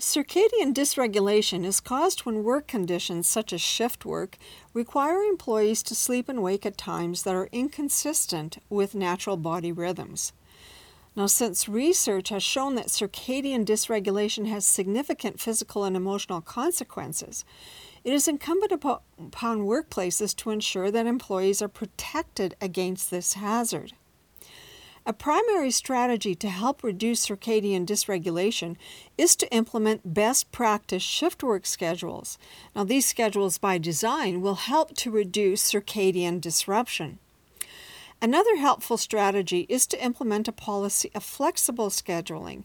Circadian dysregulation is caused when work conditions such as shift work require employees to sleep and wake at times that are inconsistent with natural body rhythms. Now, since research has shown that circadian dysregulation has significant physical and emotional consequences, it is incumbent upon workplaces to ensure that employees are protected against this hazard. A primary strategy to help reduce circadian dysregulation is to implement best practice shift work schedules. Now, these schedules by design will help to reduce circadian disruption. Another helpful strategy is to implement a policy of flexible scheduling.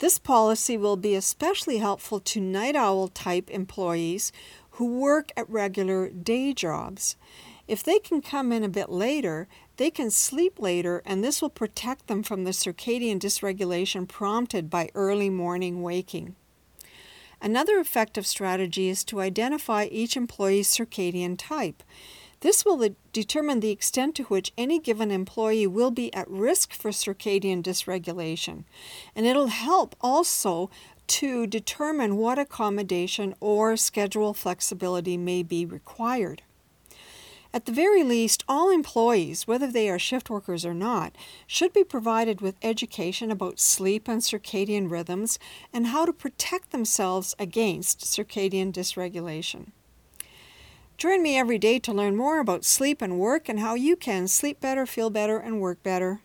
This policy will be especially helpful to night owl type employees who work at regular day jobs. If they can come in a bit later, they can sleep later, and this will protect them from the circadian dysregulation prompted by early morning waking. Another effective strategy is to identify each employee's circadian type. This will determine the extent to which any given employee will be at risk for circadian dysregulation, and it'll help also to determine what accommodation or schedule flexibility may be required. At the very least, all employees, whether they are shift workers or not, should be provided with education about sleep and circadian rhythms and how to protect themselves against circadian dysregulation. Join me every day to learn more about sleep and work and how you can sleep better, feel better, and work better.